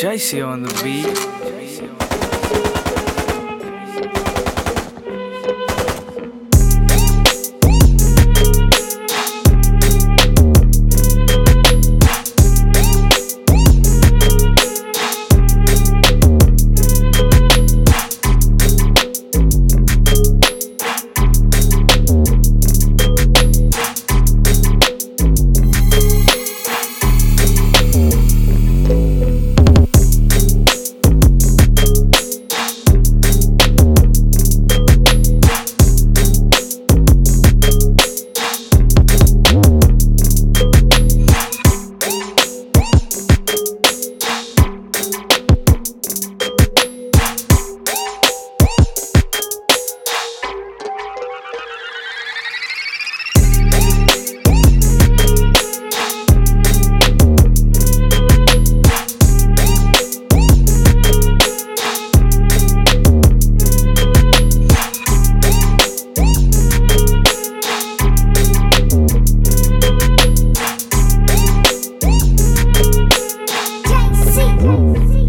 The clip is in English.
JC on the beat. Woo.